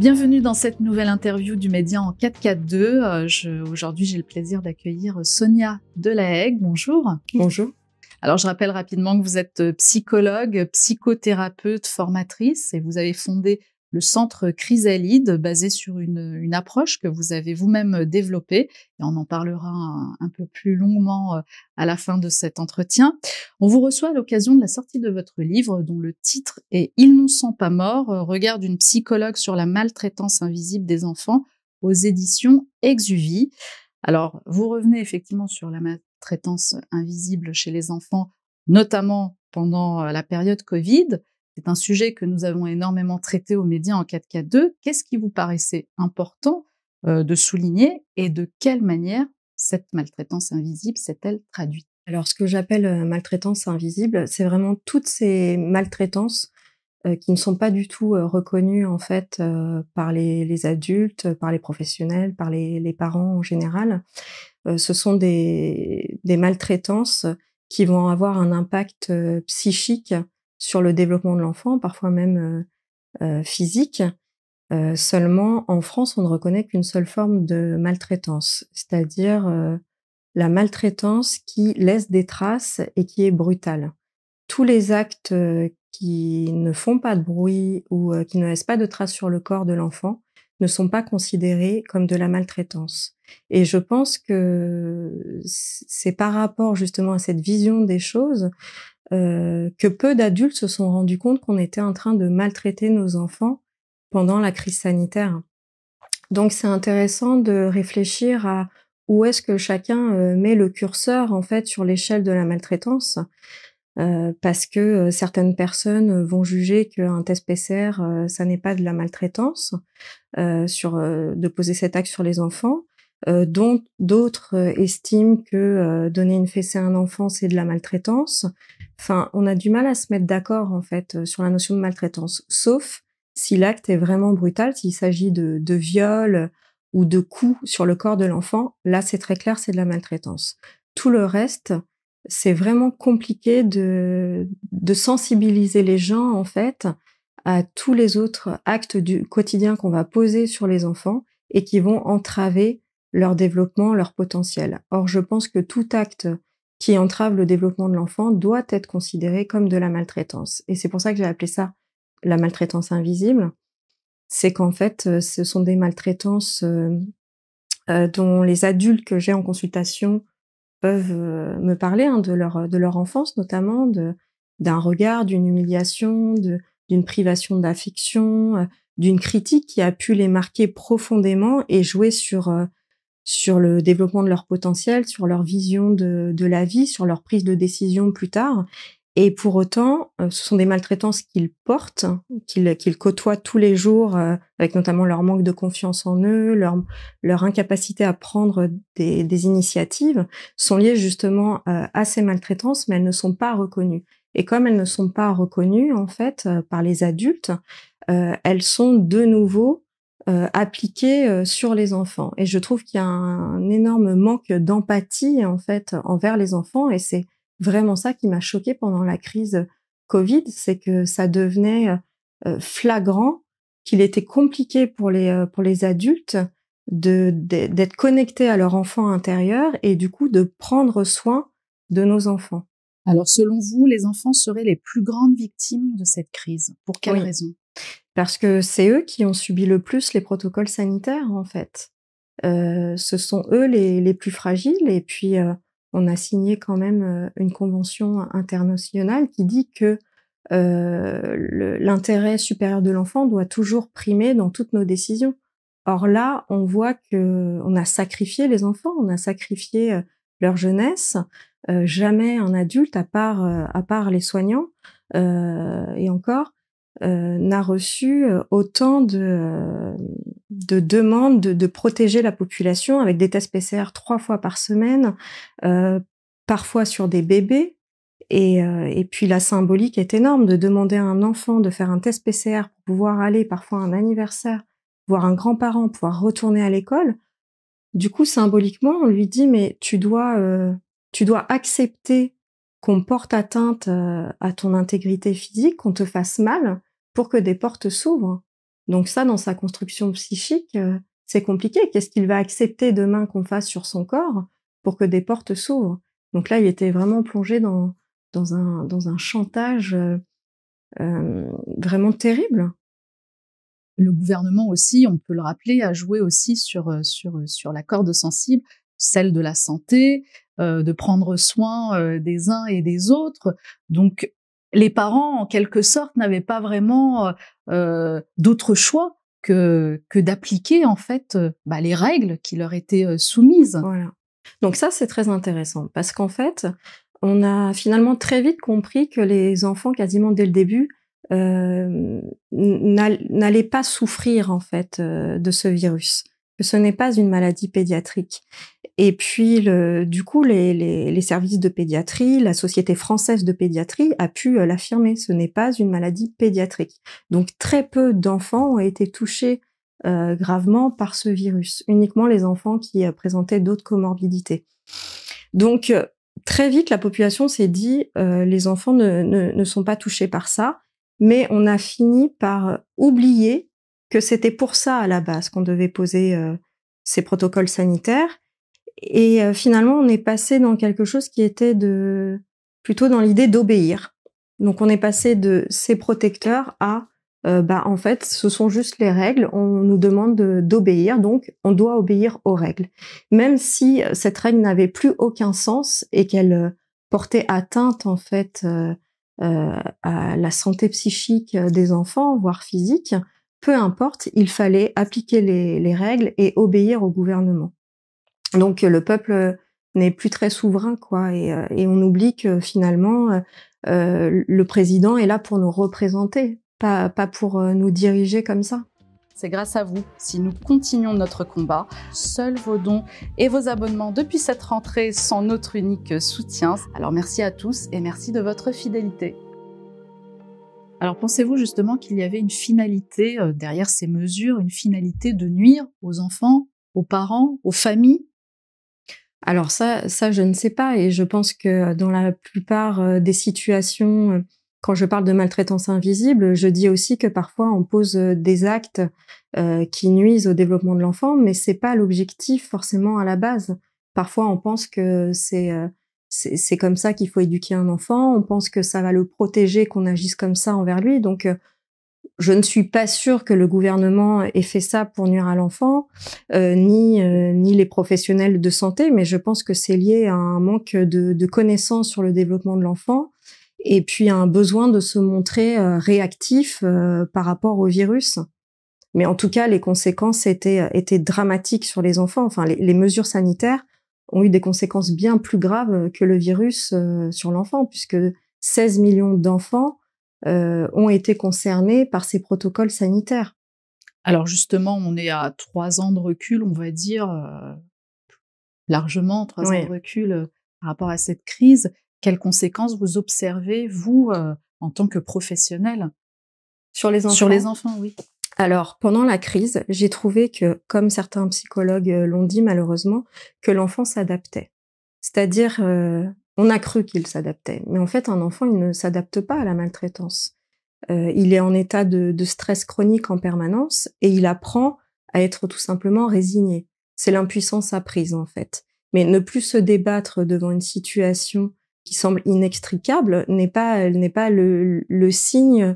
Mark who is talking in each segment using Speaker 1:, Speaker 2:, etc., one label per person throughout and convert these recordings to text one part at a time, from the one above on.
Speaker 1: Bienvenue dans cette nouvelle interview du Média en 442. Euh, Aujourd'hui, j'ai le plaisir d'accueillir Sonia Delahaye. Bonjour.
Speaker 2: Bonjour.
Speaker 1: Alors, je rappelle rapidement que vous êtes psychologue, psychothérapeute, formatrice et vous avez fondé le centre Chrysalide, basé sur une, une approche que vous avez vous-même développée, et on en parlera un, peu plus longuement euh, à la fin de cet entretien. On vous reçoit à l'occasion de la sortie de votre livre, dont le titre est Ils n'en sont pas morts, euh, regard d'une psychologue sur la maltraitance invisible des enfants aux éditions Exuvie. Alors, vous revenez effectivement sur la maltraitance invisible chez les enfants, notamment pendant euh, la période Covid. C'est un sujet que nous avons énormément traité aux médias en 4K2. Qu'est-ce qui vous paraissait important euh, de souligner et de quelle manière cette maltraitance invisible s'est-elle traduite?
Speaker 2: Alors, ce que j'appelle euh, maltraitance invisible, c'est vraiment toutes ces maltraitances euh, qui ne sont pas du tout reconnues en fait par les, adultes, par les professionnels, par les, parents en général. ce sont des, des maltraitances qui vont avoir un impact psychique sur le développement de l'enfant, parfois même euh, euh, physique. Euh, seulement, en France, on ne reconnaît qu'une seule forme de maltraitance, c'est-à-dire la maltraitance qui laisse des traces et qui est brutale. Tous les actes qui ne font pas de bruit ou qui ne laissent pas de traces sur le corps de l'enfant ne sont pas considérés comme de la maltraitance. Et je pense que c'est par rapport justement à cette vision des choses euh, que peu d'adultes se sont rendus compte qu'on était en train de maltraiter nos enfants pendant la crise sanitaire. Donc c'est intéressant de réfléchir à où est-ce que chacun euh, met le curseur en fait sur l'échelle de la maltraitance. Euh, parce que certaines personnes vont juger qu'un test PCR, ça n'est pas de la maltraitance, sur de poser cet acte sur les enfants, dont d'autres estiment que donner une fessée à un enfant, c'est de la maltraitance. Enfin, on a du mal à se mettre d'accord en fait euh, sur la notion de maltraitance, sauf si l'acte est vraiment brutal, s'il s'agit de, viol ou de coups sur le corps de l'enfant, là c'est très clair, c'est de la maltraitance. Tout le reste, c'est vraiment compliqué de, de sensibiliser les gens en fait à tous les autres actes du quotidien qu'on va poser sur les enfants et qui vont entraver leur développement, leur potentiel. Or, je pense que tout acte qui entrave le développement de l'enfant doit être considéré comme de la maltraitance. Et c'est pour ça que j'ai appelé ça la maltraitance invisible. C'est qu'en fait, euh, ce sont des maltraitances euh, euh, dont les adultes que j'ai en consultation peuvent me parler hein, de leur de leur enfance notamment, d'un regard, d'une humiliation, d'une privation d'affection, d'une critique qui a pu les marquer profondément et jouer sur sur le développement de leur potentiel, sur leur vision de, de la vie, sur leur prise de décision plus tard. Et pour autant, euh, ce sont des maltraitances qu'ils portent, qu'ils côtoient tous les jours, euh, avec notamment leur manque de confiance en eux, leur, leur incapacité à prendre des, des initiatives, sont liées justement euh, à ces maltraitances, mais elles ne sont pas reconnues. Et comme elles ne sont pas reconnues, en fait, par les adultes, elles sont de nouveau euh, appliquée euh, sur les enfants. Et je trouve qu'il y a un, énorme manque d'empathie en fait envers les enfants. Et c'est vraiment ça qui m'a choqué pendant la crise Covid, c'est que ça devenait euh, flagrant qu'il était compliqué pour les pour les adultes de d'être connectés à leur enfant intérieur et du coup de prendre soin de nos enfants.
Speaker 1: Alors selon vous, les enfants seraient les plus grandes victimes de cette crise? Pour quelle raison?
Speaker 2: Parce que c'est eux qui ont subi le plus les protocoles sanitaires en fait. Euh, ce sont eux les, plus fragiles et puis euh, on a signé quand même euh, une convention internationale qui dit que l'intérêt supérieur de l'enfant doit toujours primer dans toutes nos décisions. Or là, on voit que on a sacrifié les enfants, on a sacrifié leur jeunesse. jamais un adulte, à part à part les soignants et encore, euh, n'a reçu euh, autant de, euh, de demandes de, de, protéger la population avec des tests PCR trois fois par semaine, parfois sur des bébés. Et, et puis la symbolique est énorme de demander à un enfant de faire un test PCR pour pouvoir aller parfois à un anniversaire, voir un grand-parent, pouvoir retourner à l'école. Du coup, symboliquement, on lui dit mais tu dois tu dois accepter qu'on porte atteinte à ton intégrité physique, qu'on te fasse mal, pour que des portes s'ouvrent. Donc ça, dans sa construction psychique, c'est compliqué. Qu'est-ce qu'il va accepter demain qu'on fasse sur son corps pour que des portes s'ouvrent? Donc là, il était vraiment plongé dans, dans, un, dans un chantage vraiment terrible
Speaker 1: le gouvernement aussi, on peut le rappeler, a joué aussi sur euh, sur euh, sur la corde sensible, celle de la santé, euh, de prendre soin des uns et des autres. Donc les parents, en quelque sorte, n'avaient pas vraiment d'autre choix que que d'appliquer en fait bah, les règles qui leur étaient soumises.
Speaker 2: Voilà. Donc ça, c'est très intéressant parce qu'en fait, on a finalement très vite compris que les enfants, quasiment dès le début, euh, n'allez pas souffrir en fait euh, de ce virus, que ce n'est pas une maladie pédiatrique. Et puis, le, du coup, les, les, les, services de pédiatrie, la Société française de pédiatrie a pu euh, l'affirmer, ce n'est pas une maladie pédiatrique. Donc, très peu d'enfants ont été touchés euh, gravement par ce virus, uniquement les enfants qui présentaient d'autres comorbidités. Donc, très vite, la population s'est dit, les enfants ne, ne, ne sont pas touchés par ça mais on a fini par oublier que c'était pour ça à la base qu'on devait poser euh, ces protocoles sanitaires. Et euh, finalement, on est passé dans quelque chose qui était de plutôt dans l'idée d'obéir. Donc on est passé de ces protecteurs à euh, bah en fait, ce sont juste les règles. On nous demande d'obéir, donc on doit obéir aux règles, même si cette règle n'avait plus aucun sens et qu'elle portait atteinte en fait euh, à la santé psychique des enfants, voire physique, peu importe, il fallait appliquer les, règles et obéir au gouvernement. Donc le peuple n'est plus très souverain, quoi, et, euh, on oublie que finalement euh, le président est là pour nous représenter, pas, pour nous diriger comme ça.
Speaker 1: C'est grâce à vous si nous continuons notre combat. Seuls vos dons et vos abonnements depuis cette rentrée sont notre unique soutien. Alors merci à tous et merci de votre fidélité. Alors pensez-vous justement qu'il y avait une finalité euh, derrière ces mesures, une finalité de nuire aux enfants, aux parents, aux familles?
Speaker 2: Alors ça, ça je ne sais pas et je pense que dans la plupart euh, des situations euh, quand je parle de maltraitance invisible, je dis aussi que parfois on pose euh, des actes euh, qui nuisent au développement de l'enfant, mais c'est pas l'objectif forcément à la base. Parfois, on pense que c'est euh, c'est comme ça qu'il faut éduquer un enfant. On pense que ça va le protéger, qu'on agisse comme ça envers lui. Donc, je ne suis pas sûre que le gouvernement ait fait ça pour nuire à l'enfant, ni ni les professionnels de santé, mais je pense que c'est lié à un manque de, de connaissances sur le développement de l'enfant et puis un besoin de se montrer euh, réactif euh, par rapport au virus. Mais en tout cas, les conséquences étaient, étaient dramatiques sur les enfants. Enfin, les, mesures sanitaires ont eu des conséquences bien plus graves que le virus euh, sur l'enfant, puisque 16 millions d'enfants ont été concernés par ces protocoles sanitaires.
Speaker 1: Alors justement, on est à trois ans de recul, on va dire, largement trois ans de recul par rapport à cette crise. Quelles conséquences vous observez, vous, euh, en tant que professionnel?
Speaker 2: Sur les enfants
Speaker 1: Sur les enfants, oui.
Speaker 2: Alors, pendant la crise, j'ai trouvé que, comme certains psychologues euh, l'ont dit malheureusement, que l'enfant s'adaptait. C'est-à-dire, euh, on a cru qu'il s'adaptait. Mais en fait, un enfant, il ne s'adapte pas à la maltraitance. il est en état de, de, stress chronique en permanence et il apprend à être tout simplement résigné. C'est l'impuissance apprise, en fait. Mais ne plus se débattre devant une situation qui semble inextricable n'est pas n'est pas le, le signe euh,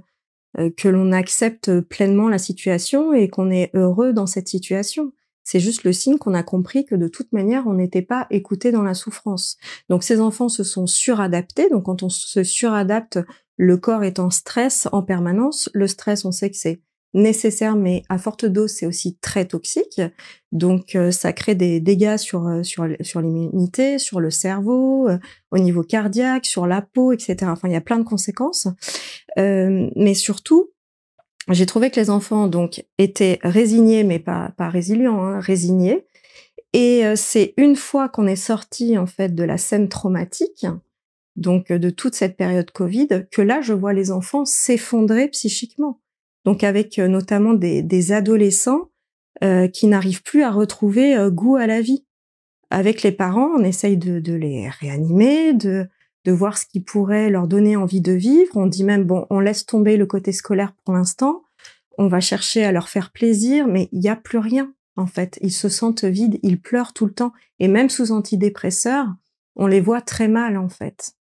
Speaker 2: que l'on accepte pleinement la situation et qu'on est heureux dans cette situation. C'est juste le signe qu'on a compris que de toute manière, on n'était pas écouté dans la souffrance. Donc ces enfants se sont suradaptés. Donc quand on se suradapte, le corps est en stress en permanence. Le stress, on sait que c'est nécessaire, mais à forte dose, c'est aussi très toxique. Donc, euh, ça crée des dégâts sur euh, sur sur l'immunité, sur le cerveau, euh, au niveau cardiaque, sur la peau, etc. Enfin, il y a plein de conséquences. mais surtout, j'ai trouvé que les enfants donc étaient résignés, mais pas pas résilients, hein, résignés. Et c'est une fois qu'on est sorti en fait de la scène traumatique, donc de toute cette période Covid, que là, je vois les enfants s'effondrer psychiquement donc avec euh, notamment des, adolescents euh, qui n'arrivent plus à retrouver euh, goût à la vie. Avec les parents, on essaye de, les réanimer, de, de voir ce qui pourrait leur donner envie de vivre. On dit même, bon, on laisse tomber le côté scolaire pour l'instant, on va chercher à leur faire plaisir, mais il n'y a plus rien en fait. Ils se sentent vides, ils pleurent tout le temps, et même sous antidépresseurs, on les voit très mal en fait.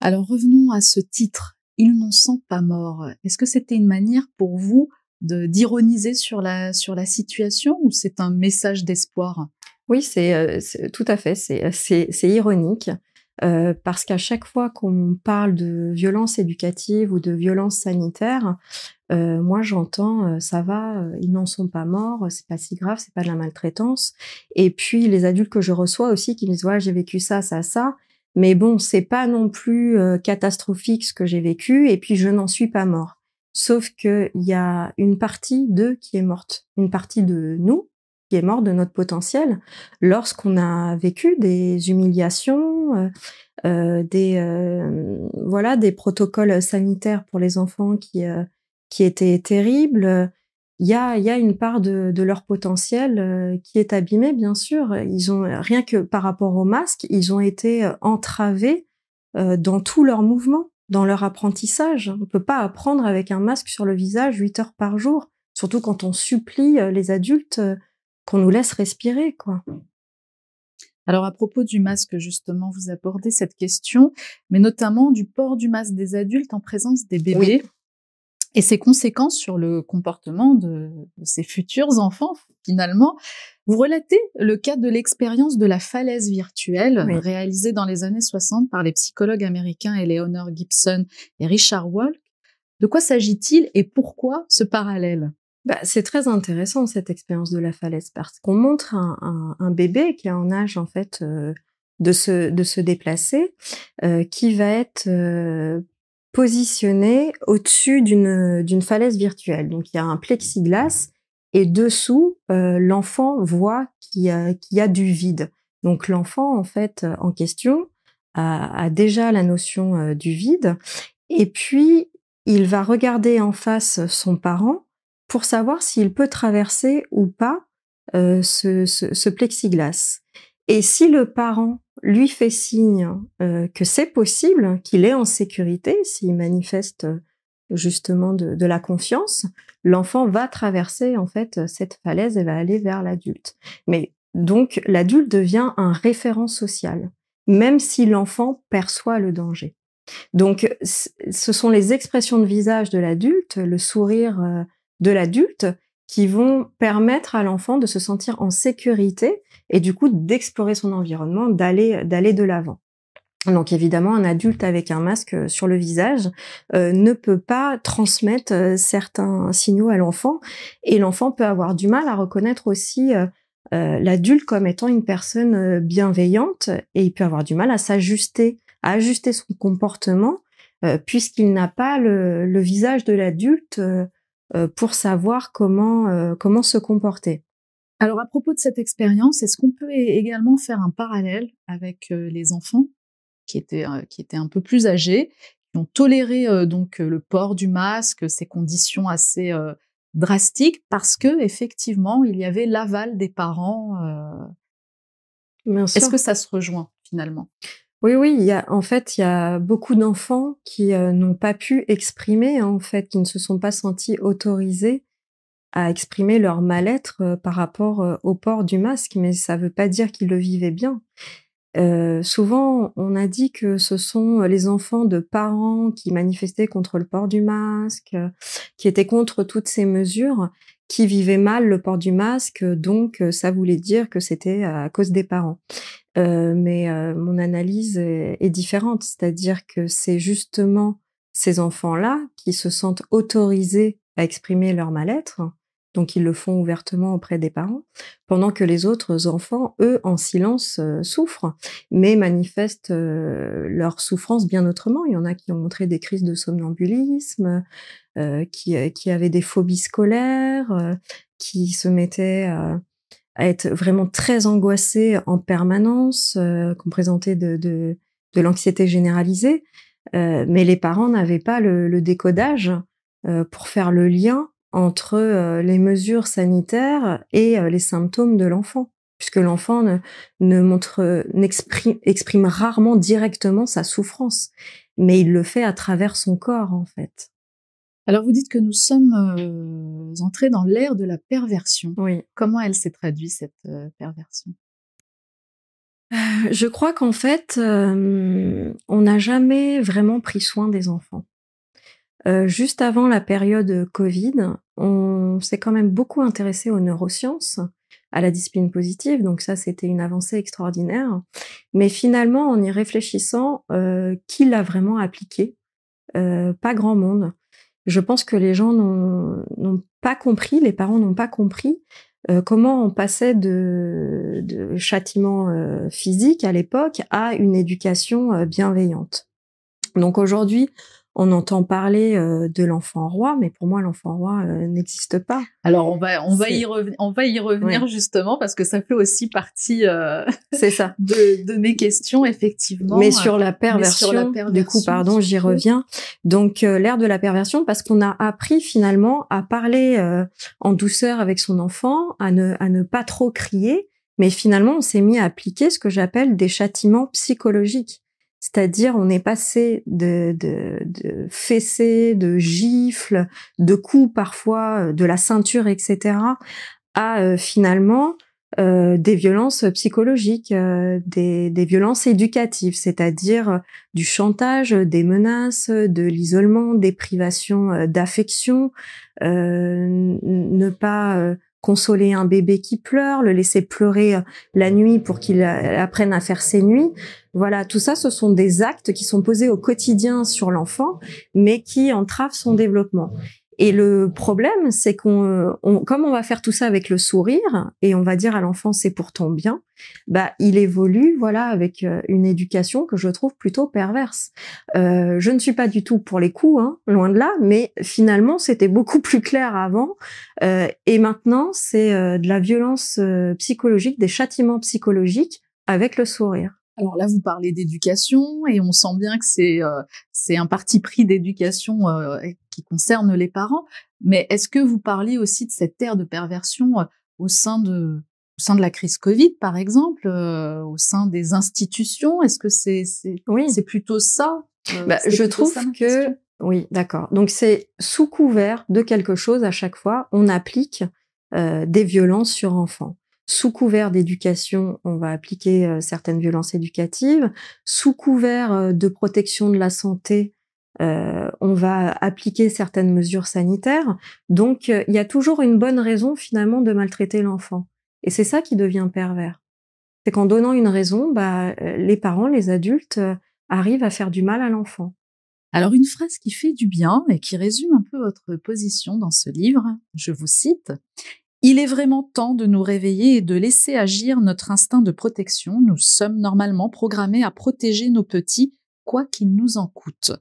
Speaker 1: Alors revenons à ce titre, Ils n'en sont pas morts. Est-ce que c'était une manière pour vous d'ironiser sur la sur la situation ou c'est un message d'espoir?
Speaker 2: Oui, c'est euh, tout à fait, c'est c'est ironique. Euh, parce qu'à chaque fois qu'on parle de violence éducative ou de violence sanitaire, euh, moi j'entends euh, ça va, euh, ils n'en sont pas morts, c'est pas si grave, c'est pas de la maltraitance. Et puis les adultes que je reçois aussi qui me disent ouais j'ai vécu ça, ça, ça, mais bon c'est pas non plus catastrophique ce que j'ai vécu et puis je n'en suis pas mort. Sauf que il y a une partie d'eux qui est morte, une partie de nous qui est mort de notre potentiel lorsqu'on a vécu des humiliations, euh, euh des euh, voilà des protocoles sanitaires pour les enfants qui euh, qui étaient terribles. Il y a y a une part de, de leur potentiel qui est abîmée bien sûr. Ils ont rien que par rapport au masque, ils ont été entravés dans tous leurs mouvements, dans leur apprentissage. On peut pas apprendre avec un masque sur le visage 8 heures par jour, surtout quand on supplie les adultes qu'on nous laisse respirer, quoi.
Speaker 1: Alors à propos du masque, justement, vous abordez cette question, mais notamment du port du masque des adultes en présence des bébés et ses conséquences sur le comportement de, ces futurs enfants, finalement. Vous relatez le cas de l'expérience de la falaise virtuelle réalisée dans les années 60 par les psychologues américains Eleanor Gibson et Richard Walk. De quoi s'agit-il et pourquoi ce parallèle?
Speaker 2: Bah, c'est très intéressant cette expérience de la falaise parce qu'on montre un, un, bébé qui a en âge en fait euh, de se de se déplacer, euh, qui va être euh, positionné au-dessus d'une falaise virtuelle. Donc il y a un plexiglas et dessous l'enfant voit qu'il y a du vide. Donc l'enfant en fait en question a, déjà la notion du vide et puis il va regarder en face son parent pour savoir s'il peut traverser ou pas euh, ce, ce, ce, plexiglas. Et si le parent lui fait signe euh, que c'est possible, qu'il est en sécurité, s'il manifeste euh, justement de, la confiance, l'enfant va traverser en fait cette falaise et va aller vers l'adulte. Mais donc l'adulte devient un référent social, même si l'enfant perçoit le danger. Donc ce sont les expressions de visage de l'adulte, le sourire euh, de l'adulte qui vont permettre à l'enfant de se sentir en sécurité et du coup d'explorer son environnement, d'aller d'aller de l'avant. Donc évidemment, un adulte avec un masque sur le visage euh, ne peut pas transmettre euh, certains signaux à l'enfant et l'enfant peut avoir du mal à reconnaître aussi euh, l'adulte comme étant une personne bienveillante et il peut avoir du mal à s'ajuster, à ajuster son comportement puisqu'il n'a pas le, le, visage de l'adulte euh, pour savoir comment euh, comment se comporter.
Speaker 1: Alors à propos de cette expérience, est-ce qu'on peut également faire un parallèle avec euh, les enfants qui étaient qui étaient un peu plus âgés, qui ont toléré donc le port du masque, ces conditions assez drastiques parce que effectivement il y avait l'aval des parents. Est-ce que ça se rejoint finalement?
Speaker 2: Oui, oui, il y a, en fait, il y a beaucoup d'enfants qui euh, n'ont pas pu exprimer, en fait, qui ne se sont pas sentis autorisés à exprimer leur mal-être euh, par rapport euh, au port du masque, mais ça ne veut pas dire qu'ils le vivaient bien. souvent, on a dit que ce sont les enfants de parents qui manifestaient contre le port du masque, qui étaient contre toutes ces mesures, qui vivaient mal le port du masque, donc ça voulait dire que c'était à cause des parents. Euh, mais euh, mon analyse est, est différente, c'est-à-dire que c'est justement ces enfants-là qui se sentent autorisés à exprimer leur mal-être, donc ils le font ouvertement auprès des parents, pendant que les autres enfants, eux, en silence, euh, souffrent, mais manifestent leur souffrance bien autrement. Il y en a qui ont montré des crises de somnambulisme, qui, qui avaient des phobies scolaires, qui se mettaient à être vraiment très angoissés en permanence, euh, qu'on présentait de, de, de l'anxiété généralisée, euh, mais les parents n'avaient pas le, le décodage euh, pour faire le lien entre euh, les mesures sanitaires et euh, les symptômes de l'enfant, puisque l'enfant ne, ne montre, n'exprime exprime rarement directement sa souffrance, mais il le fait à travers son corps en fait.
Speaker 1: Alors vous dites que nous sommes entrés dans l'ère de la perversion.
Speaker 2: Oui.
Speaker 1: Comment elle s'est traduite cette perversion?
Speaker 2: Je crois qu'en fait, on n'a jamais vraiment pris soin des enfants. juste avant la période Covid, on s'est quand même beaucoup intéressé aux neurosciences, à la discipline positive, donc ça c'était une avancée extraordinaire. Mais finalement, en y réfléchissant, qui l'a vraiment appliqué? Pas grand monde je pense que les gens n'ont pas compris, les parents n'ont pas compris euh, comment on passait de, de châtiment euh, physique à l'époque à une éducation euh, bienveillante. Donc aujourd'hui, on entend parler euh, de l'enfant roi, mais pour moi, l'enfant roi euh, n'existe pas.
Speaker 1: Alors on va on va y revenir on va y revenir justement parce que ça fait aussi partie. Euh,
Speaker 2: c'est ça.
Speaker 1: De, de, mes questions effectivement.
Speaker 2: Mais sur la perversion. Sur la perversion du coup, pardon, j'y reviens. Donc l'ère de la perversion parce qu'on a appris finalement à parler en douceur avec son enfant, à ne à ne pas trop crier. Mais finalement, on s'est mis à appliquer ce que j'appelle des châtiments psychologiques. C'est-à-dire, on est passé de, de, de fessées, de gifles, de coups parfois, euh, de la ceinture, etc., à euh, finalement euh, des violences psychologiques, des, des, violences éducatives, c'est-à-dire du chantage, des menaces, de l'isolement, des privations d'affection, ne pas consoler un bébé qui pleure, le laisser pleurer euh, la nuit pour qu'il euh, apprenne à faire ses nuits. Voilà, tout ça, ce sont des actes qui sont posés au quotidien sur l'enfant, mais qui entravent son développement. Et le problème, c'est qu'on, comme on va faire tout ça avec le sourire et on va dire à l'enfant c'est pour ton bien, bah il évolue voilà avec euh, une éducation que je trouve plutôt perverse. Euh, je ne suis pas du tout pour les coups, hein, loin de là, mais finalement c'était beaucoup plus clair avant euh, et maintenant c'est euh, de la violence euh, psychologique, des châtiments psychologiques avec le sourire.
Speaker 1: Alors là, vous parlez d'éducation et on sent bien que c'est euh, c'est un parti pris d'éducation euh, qui concerne les parents. Mais est-ce que vous parliez aussi de cette ère de perversion euh, au sein de au sein de la crise Covid, par exemple, au sein des institutions? Est-ce que c'est c'est
Speaker 2: oui.
Speaker 1: c'est plutôt ça
Speaker 2: bah, Je trouve que oui, d'accord. Donc c'est sous couvert de quelque chose à chaque fois, on applique des violences sur enfants. Sous couvert d'éducation, on va appliquer euh, certaines violences éducatives. Sous couvert euh, de protection de la santé, euh, on va appliquer certaines mesures sanitaires. Donc, il y a toujours une bonne raison finalement de maltraiter l'enfant. Et c'est ça qui devient pervers. C'est qu'en donnant une raison, bah, les parents, les adultes arrivent à faire du mal à l'enfant.
Speaker 1: Alors une phrase qui fait du bien et qui résume un peu votre position dans ce livre, je vous cite, il est vraiment temps de nous réveiller et de laisser agir notre instinct de protection. Nous sommes normalement programmés à protéger nos petits, quoi qu'il nous en coûte.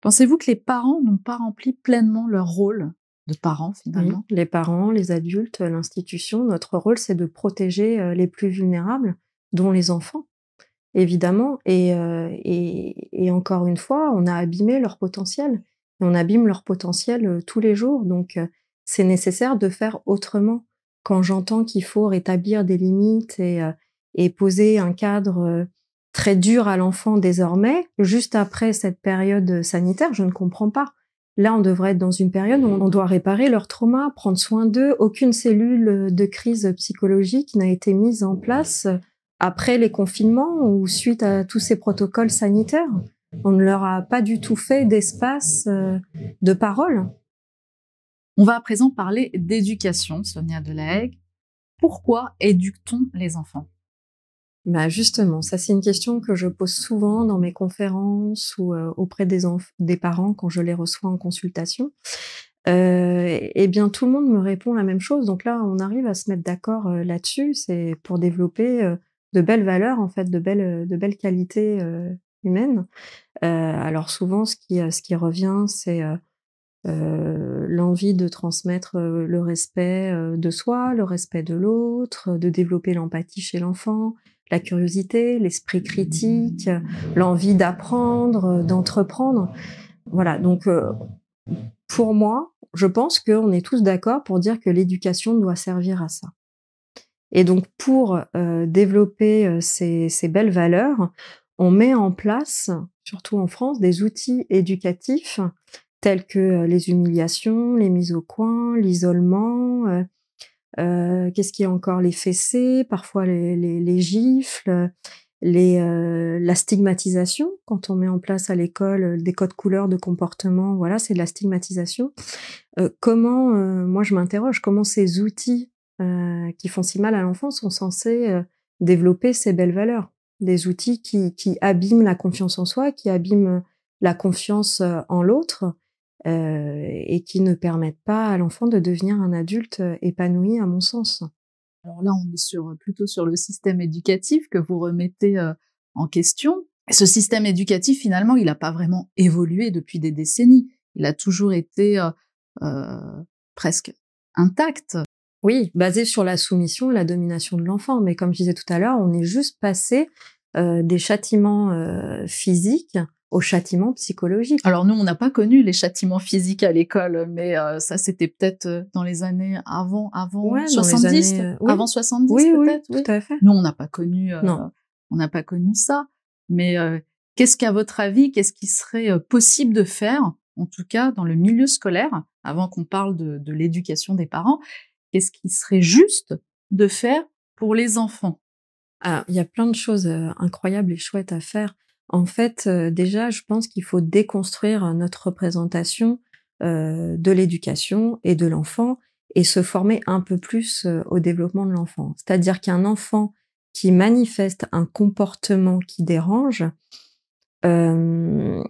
Speaker 1: Pensez-vous que les parents n'ont pas rempli pleinement leur rôle de parents finalement?
Speaker 2: Les parents, les adultes, l'institution, notre rôle c'est de protéger les plus vulnérables, dont les enfants, évidemment. Et, euh, et, et encore une fois, on a abîmé leur potentiel. Et on abîme leur potentiel euh, tous les jours. Donc c'est nécessaire de faire autrement. Quand j'entends qu'il faut rétablir des limites et, euh, et poser un cadre très dur à l'enfant désormais, juste après cette période sanitaire, je ne comprends pas. Là, on devrait être dans une période où on doit réparer leur trauma, prendre soin d'eux. Aucune cellule de crise psychologique n'a été mise en place après les confinements ou suite à tous ces protocoles sanitaires. On ne leur a pas du tout fait d'espace euh, de parole.
Speaker 1: On va à présent parler d'éducation, Sonia Delahaye. Pourquoi éduque-t-on les enfants?
Speaker 2: Bah justement, ça c'est une question que je pose souvent dans mes conférences ou auprès des, des parents quand je les reçois en consultation. Euh, eh bien, tout le monde me répond la même chose. Donc là, on arrive à se mettre d'accord là-dessus. C'est pour développer de belles valeurs, en fait, de belles, de belles qualités humaines. alors souvent, ce qui, ce qui revient, c'est euh, l'envie de transmettre le respect de soi, le respect de l'autre, de développer l'empathie chez l'enfant, la curiosité, l'esprit critique, l'envie d'apprendre, d'entreprendre. Voilà, donc pour moi, je pense qu'on est tous d'accord pour dire que l'éducation doit servir à ça. Et donc pour développer ces, ces, belles valeurs, on met en place, surtout en France, des outils éducatifs telles que les humiliations, les mises au coin, l'isolement, euh, qu'est-ce qu'il y a encore? Les fessées, parfois les, les, les gifles, les, euh, la stigmatisation. Quand on met en place à l'école des codes couleurs de comportement, voilà, c'est de la stigmatisation. Euh, comment, moi je m'interroge, comment ces outils qui font si mal à l'enfant sont censés développer ces belles valeurs? Des outils qui, qui abîment la confiance en soi, qui abîment la confiance en l'autre euh, et qui ne permettent pas à l'enfant de devenir un adulte euh, épanoui, à mon sens.
Speaker 1: Alors là, on est sur, plutôt sur le système éducatif que vous remettez euh, en question. Ce système éducatif, finalement, il n'a pas vraiment évolué depuis des décennies. Il a toujours été euh, presque intact.
Speaker 2: Oui, basé sur la soumission et la domination de l'enfant. Mais comme je disais tout à l'heure, on est juste passé euh, des châtiments euh, physiques au châtiment psychologique.
Speaker 1: Alors nous, on n'a pas connu les châtiments physiques à l'école, mais euh, ça c'était peut-être euh, dans les années avant, avant 70, euh, avant 70
Speaker 2: oui,
Speaker 1: peut-être.
Speaker 2: Oui, tout à fait.
Speaker 1: Nous, on n'a pas connu, on n'a pas connu ça. Mais qu'est-ce qu'à votre avis, qu'est-ce qui serait possible de faire, en tout cas dans le milieu scolaire, avant qu'on parle de, de l'éducation des parents, qu'est-ce qui serait juste de faire pour les enfants?
Speaker 2: Ah, il y a plein de choses incroyables et chouettes à faire. En fait, euh, déjà, je pense qu'il faut déconstruire notre représentation euh, de l'éducation et de l'enfant et se former un peu plus euh, au développement de l'enfant. C'est-à-dire qu'un enfant qui manifeste un comportement qui dérange euh,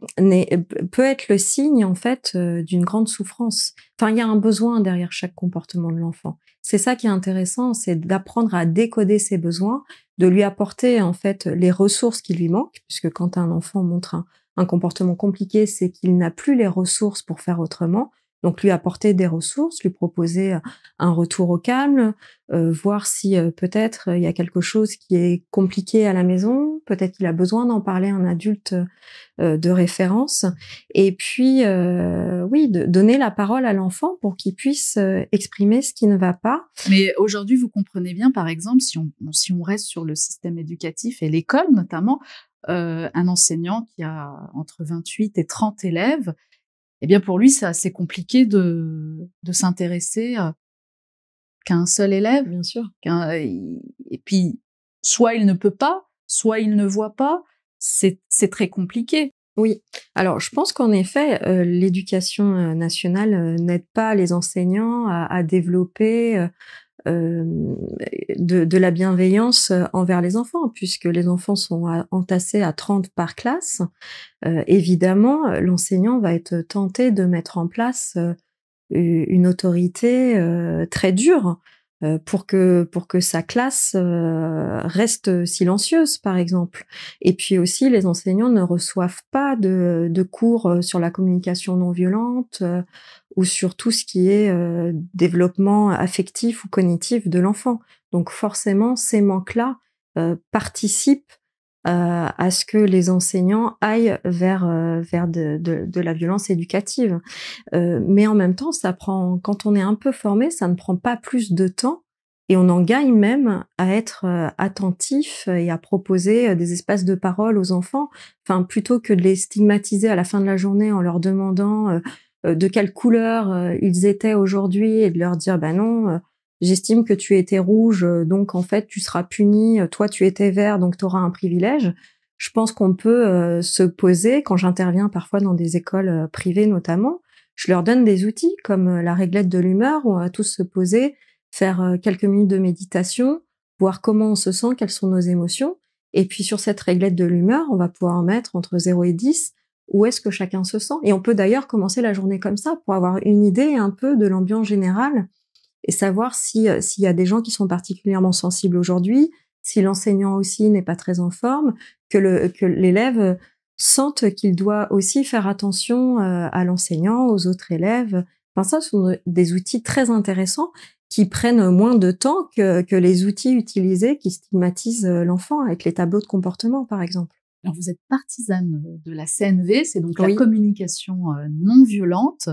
Speaker 2: peut être le signe en fait d'une grande souffrance. Enfin, il y a un besoin derrière chaque comportement de l'enfant. C'est ça qui est intéressant, c'est d'apprendre à décoder ses besoins, de lui apporter en fait les ressources qui lui manquent, puisque quand un enfant montre un comportement compliqué, c'est qu'il n'a plus les ressources pour faire autrement. Donc lui apporter des ressources, lui proposer un retour au calme, euh, voir si euh, peut-être il y a quelque chose qui est compliqué à la maison, peut-être qu'il a besoin d'en parler à un adulte euh, de référence, et puis oui, de donner la parole à l'enfant pour qu'il puisse exprimer ce qui ne va pas.
Speaker 1: Mais aujourd'hui, vous comprenez bien, par exemple, si on, si on reste sur le système éducatif et l'école notamment, un enseignant qui a entre 28 et 30 élèves, eh bien pour lui c'est assez compliqué de, de s'intéresser qu'à un seul élève.
Speaker 2: Bien sûr.
Speaker 1: Et puis soit il ne peut pas, soit il ne voit pas. C'est très compliqué.
Speaker 2: Oui. Alors, je pense qu'en effet, euh, l'éducation nationale euh, n'aide pas les enseignants à, à développer euh, euh, de, de, la bienveillance euh, envers les enfants, puisque les enfants sont entassés à 30 par classe. Euh, évidemment, l'enseignant va être tenté de mettre en place euh, une autorité très dure pour que pour que sa classe reste silencieuse par exemple et puis aussi les enseignants ne reçoivent pas de, de cours sur la communication non violente ou sur tout ce qui est euh, développement affectif ou cognitif de l'enfant. Donc forcément, ces manques-là euh, participent euh, à ce que les enseignants aillent vers vers de, de, de, la violence éducative. mais en même temps, ça prend quand on est un peu formé, ça ne prend pas plus de temps et on en gagne même à être attentif et à proposer des espaces de parole aux enfants. Enfin, plutôt que de les stigmatiser à la fin de la journée en leur demandant euh, de quelle couleur euh, ils étaient aujourd'hui et de leur dire bah non euh, j'estime que tu étais rouge donc en fait tu seras puni toi tu étais vert donc tu auras un privilège. Je pense qu'on peut se poser quand j'interviens parfois dans des écoles privées notamment je leur donne des outils comme la réglette de l'humeur où on va tous se poser faire quelques minutes de méditation voir comment on se sent quelles sont nos émotions. Et puis sur cette réglette de l'humeur on va pouvoir en mettre entre 0 et 10 où est-ce que chacun se sent? Et on peut d'ailleurs commencer la journée comme ça pour avoir une idée un peu de l'ambiance générale et savoir si euh, s'il y a des gens qui sont particulièrement sensibles aujourd'hui, si l'enseignant aussi n'est pas très en forme, que le que l'élève sente qu'il doit aussi faire attention euh, à l'enseignant, aux autres élèves. Enfin, ça ce sont des outils très intéressants qui prennent moins de temps que, que les outils utilisés qui stigmatisent euh, l'enfant avec les tableaux de comportement, par exemple.
Speaker 1: Alors vous êtes partisane de la CNV, c'est donc la communication non violente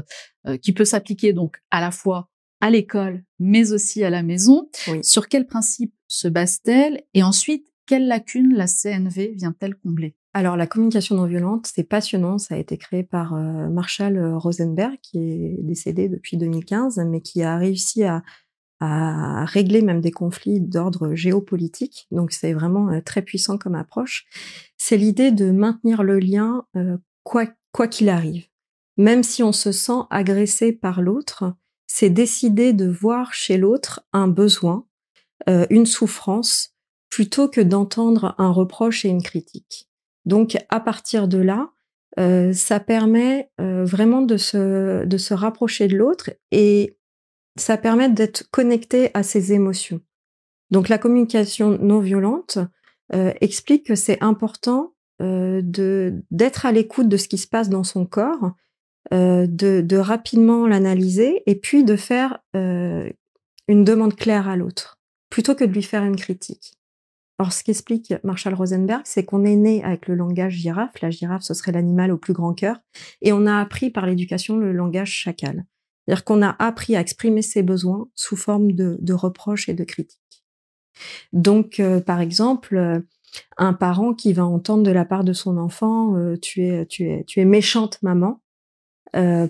Speaker 1: euh, qui peut s'appliquer donc à la fois à l'école mais aussi à la maison. Sur quel principe se base-t-elle? Et ensuite, quelle lacune la CNV vient-elle combler?
Speaker 2: Alors la communication non violente, c'est passionnant. Ça a été créé par euh, Marshall Rosenberg, qui est décédé depuis 2015, mais qui a réussi à, à régler même des conflits d'ordre géopolitique. Donc c'est vraiment euh, très puissant comme approche. C'est l'idée de maintenir le lien euh, quoi quoi qu'il arrive. Même si on se sent agressé par l'autre, c'est décider de voir chez l'autre un besoin, euh, une souffrance, plutôt que d'entendre un reproche et une critique. Donc à partir de là, ça permet vraiment de se, de se rapprocher de l'autre et ça permet d'être connecté à ses émotions. Donc la communication non violente euh, explique que c'est important euh, d'être à l'écoute de ce qui se passe dans son corps, euh, de, de, rapidement l'analyser et puis de faire euh, une demande claire à l'autre, plutôt que de lui faire une critique. Or, ce qu'explique Marshall Rosenberg, c'est qu'on est né avec le langage girafe. La girafe, ce serait l'animal au plus grand cœur. Et on a appris par l'éducation le langage chacal. C'est-à-dire qu'on a appris à exprimer ses besoins sous forme de, de reproches et de critiques. Donc, euh, par exemple, euh, un parent qui va entendre de la part de son enfant euh, tu es tu es tu es méchante maman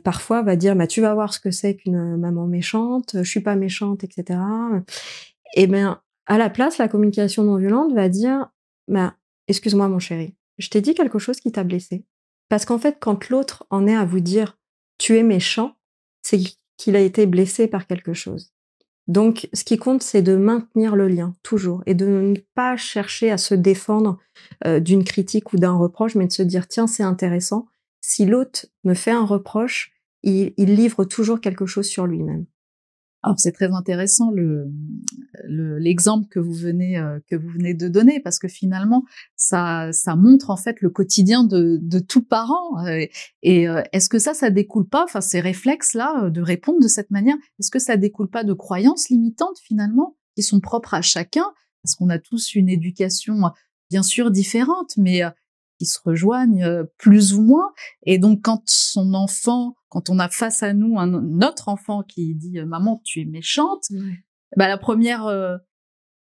Speaker 2: parfois va dire bah tu vas voir ce que c'est qu'une maman méchante je suis pas méchante etc et eh bien à la place la communication non violente va dire bah excuse-moi mon chéri je t'ai dit quelque chose qui t'a blessé parce qu'en fait quand l'autre en est à vous dire tu es méchant c'est qu'il a été blessé par quelque chose. Donc, ce qui compte, c'est de maintenir le lien, toujours, et de ne pas chercher à se défendre euh, d'une critique ou d'un reproche, mais de se dire, tiens, c'est intéressant, si l'autre me fait un reproche, il livre toujours quelque chose sur lui-même.
Speaker 1: Alors c'est très intéressant le l'exemple que vous venez euh, que vous venez de donner parce que finalement ça ça montre en fait le quotidien de de tout parent euh, et euh, est-ce que ça ça découle pas enfin ces réflexes là de répondre de cette manière est-ce que ça découle pas de croyances limitantes finalement qui sont propres à chacun? Parce qu'on a tous une éducation bien sûr différente mais qui se rejoignent plus ou moins. Et donc, quand son enfant, quand on a face à nous un autre enfant qui dit "Maman, tu es méchante", bah la première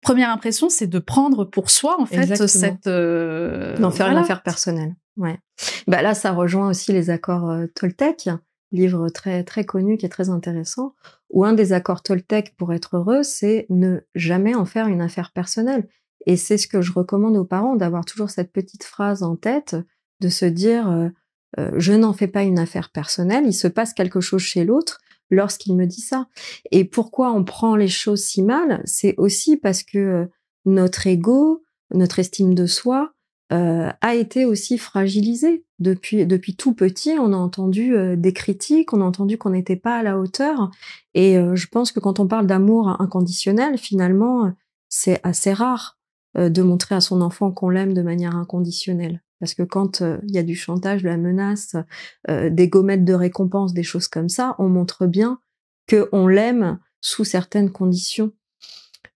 Speaker 1: première impression, c'est de prendre pour soi en fait cette
Speaker 2: d'en faire une affaire personnelle. Ouais. Bah là, ça rejoint aussi les accords Toltec, livre très très connu qui est très intéressant. Où un des accords Toltec pour être heureux, c'est ne jamais en faire une affaire personnelle. Et c'est ce que je recommande aux parents, d'avoir toujours cette petite phrase en tête, de se dire euh, euh, je n'en fais pas une affaire personnelle, il se passe quelque chose chez l'autre lorsqu'il me dit ça. Et pourquoi on prend les choses si mal C'est aussi parce que euh, notre ego, notre estime de soi a été aussi fragilisé depuis depuis tout petit. On a entendu des critiques, on a entendu qu'on n'était pas à la hauteur. Et je pense que quand on parle d'amour inconditionnel, finalement, c'est assez rare. Euh, de montrer à son enfant qu'on l'aime de manière inconditionnelle. Parce que quand euh, il y a du chantage, de la menace, euh, des gommettes de récompense, des choses comme ça, on montre bien qu'on l'aime sous certaines conditions.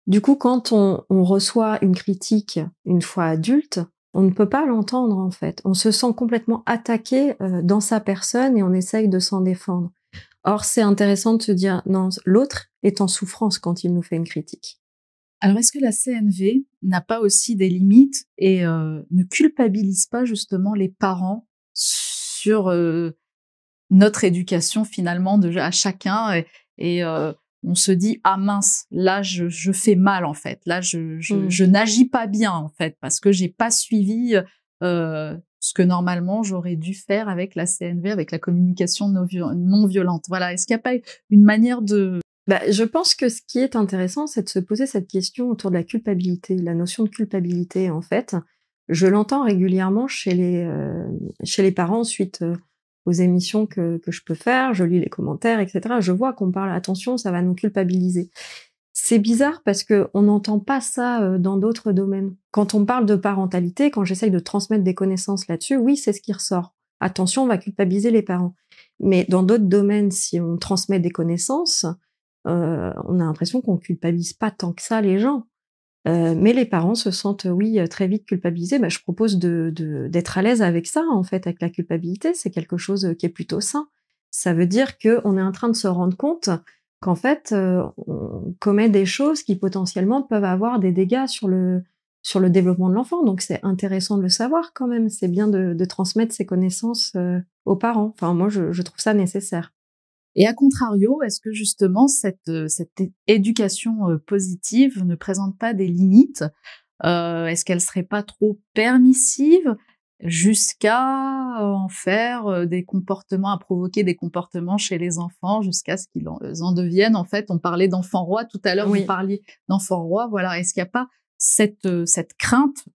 Speaker 2: Du coup, quand on, reçoit une critique une fois adulte, on ne peut pas l'entendre en fait. On se sent complètement attaqué dans sa personne et on essaye de s'en défendre. Or, c'est intéressant de se dire non, l'autre est en souffrance quand il nous fait une critique.
Speaker 1: Alors, est-ce que la CNV n'a pas aussi des limites et euh, ne culpabilise pas justement les parents sur euh, notre éducation finalement de, à chacun et, euh, on se dit ah mince là je, je fais mal en fait. Là je, je, mmh. je n'agis pas bien en fait parce que j'ai pas suivi ce que normalement j'aurais dû faire avec la CNV avec la communication non violente voilà. Est-ce qu'il n'y a pas une manière de
Speaker 2: bah, je pense que ce qui est intéressant, c'est de se poser cette question autour de la culpabilité, la notion de culpabilité en fait. Je l'entends régulièrement chez les euh, chez les parents suite euh, aux émissions que, que je peux faire, je lis les commentaires, etc. Je vois qu'on parle attention, ça va nous culpabiliser. C'est bizarre parce que on n'entend pas ça euh, dans d'autres domaines. Quand on parle de parentalité, quand j'essaye de transmettre des connaissances là-dessus, oui, c'est ce qui ressort. Attention, on va culpabiliser les parents. Mais dans d'autres domaines, si on transmet des connaissances, euh, on a l'impression qu'on culpabilise pas tant que ça les gens. Euh, mais les parents se sentent, oui, très vite culpabilisés. Bah, je propose d'être à l'aise avec ça, en fait, avec la culpabilité. C'est quelque chose qui est plutôt sain. Ça veut dire qu'on est en train de se rendre compte qu'en fait, euh, on commet des choses qui potentiellement peuvent avoir des dégâts sur le sur le développement de l'enfant. Donc c'est intéressant de le savoir quand même. C'est bien de, transmettre ces connaissances euh, aux parents. Enfin moi je, trouve ça nécessaire.
Speaker 1: Et à contrario, est-ce que justement cette, cette éducation positive ne présente pas des limites? Euh, Est-ce qu'elle serait pas trop permissive jusqu'à en faire euh, des comportements, à provoquer des comportements chez les enfants, jusqu'à ce qu'ils en, en, deviennent? En fait, on parlait d'enfants rois tout à l'heure, vous parliez d'enfants rois. Voilà, est-ce qu'il n'y a pas cette, euh, cette crainte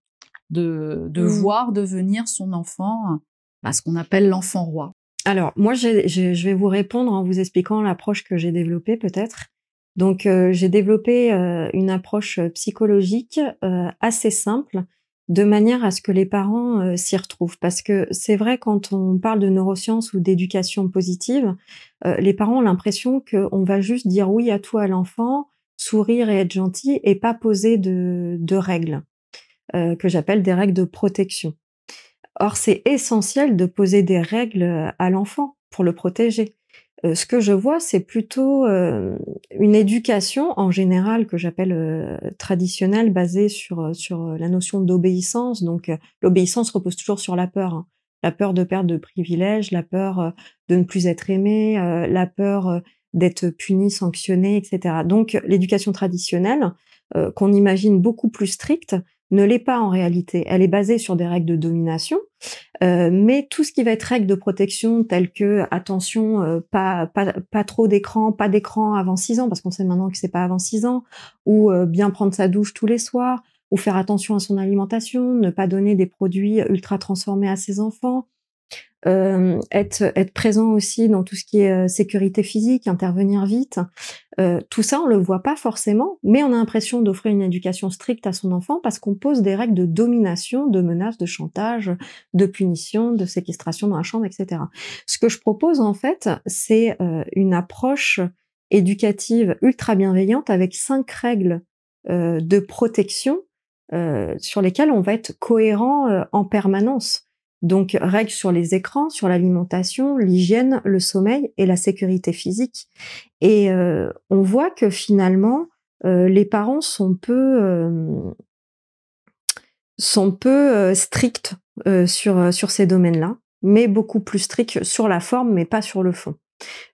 Speaker 1: de, de mmh. voir devenir son enfant bah, ce qu'on appelle l'enfant roi?
Speaker 2: Alors, moi, je, vais vous répondre en vous expliquant l'approche que j'ai développée peut-être. Donc, euh, j'ai développé euh, une approche psychologique assez simple de manière à ce que les parents euh, s'y retrouvent. Parce que c'est vrai, quand on parle de neurosciences ou d'éducation positive, euh, les parents ont l'impression qu'on va juste dire oui à tout à l'enfant, sourire et être gentil, et pas poser de, de règles, euh, que j'appelle des règles de protection. Or, c'est essentiel de poser des règles à l'enfant pour le protéger. Euh, ce que je vois, c'est plutôt euh, une éducation en général que j'appelle euh, traditionnelle, basée sur sur la notion d'obéissance. Donc, l'obéissance repose toujours sur la peur, hein. la peur de perdre de privilèges, la peur de ne plus être aimé, la peur d'être puni, sanctionné, etc. Donc, l'éducation traditionnelle, qu'on imagine beaucoup plus stricte, ne l'est pas en réalité. Elle est basée sur des règles de domination, euh, mais tout ce qui va être règles de protection telles que attention, euh, pas, pas, pas trop d'écran, pas d'écran avant 6 ans, parce qu'on sait maintenant que c'est pas avant 6 ans, ou euh, bien prendre sa douche tous les soirs, ou faire attention à son alimentation, ne pas donner des produits ultra transformés à ses enfants, euh, être, être présent aussi dans tout ce qui est euh, sécurité physique, intervenir vite. Euh, tout ça, on le voit pas forcément, mais on a l'impression d'offrir une éducation stricte à son enfant parce qu'on pose des règles de domination, de menaces, de chantage, de punition, de séquestration dans la chambre, etc. Ce que je propose en fait, c'est euh, une approche éducative ultra bienveillante avec cinq règles euh, de protection sur lesquelles on va être cohérent en permanence. Donc, règles sur les écrans, sur l'alimentation, l'hygiène, le sommeil et la sécurité physique. Et euh, on voit que finalement, euh, les parents sont peu, euh, sont peu stricts sur, sur ces domaines-là, mais beaucoup plus stricts sur la forme, mais pas sur le fond.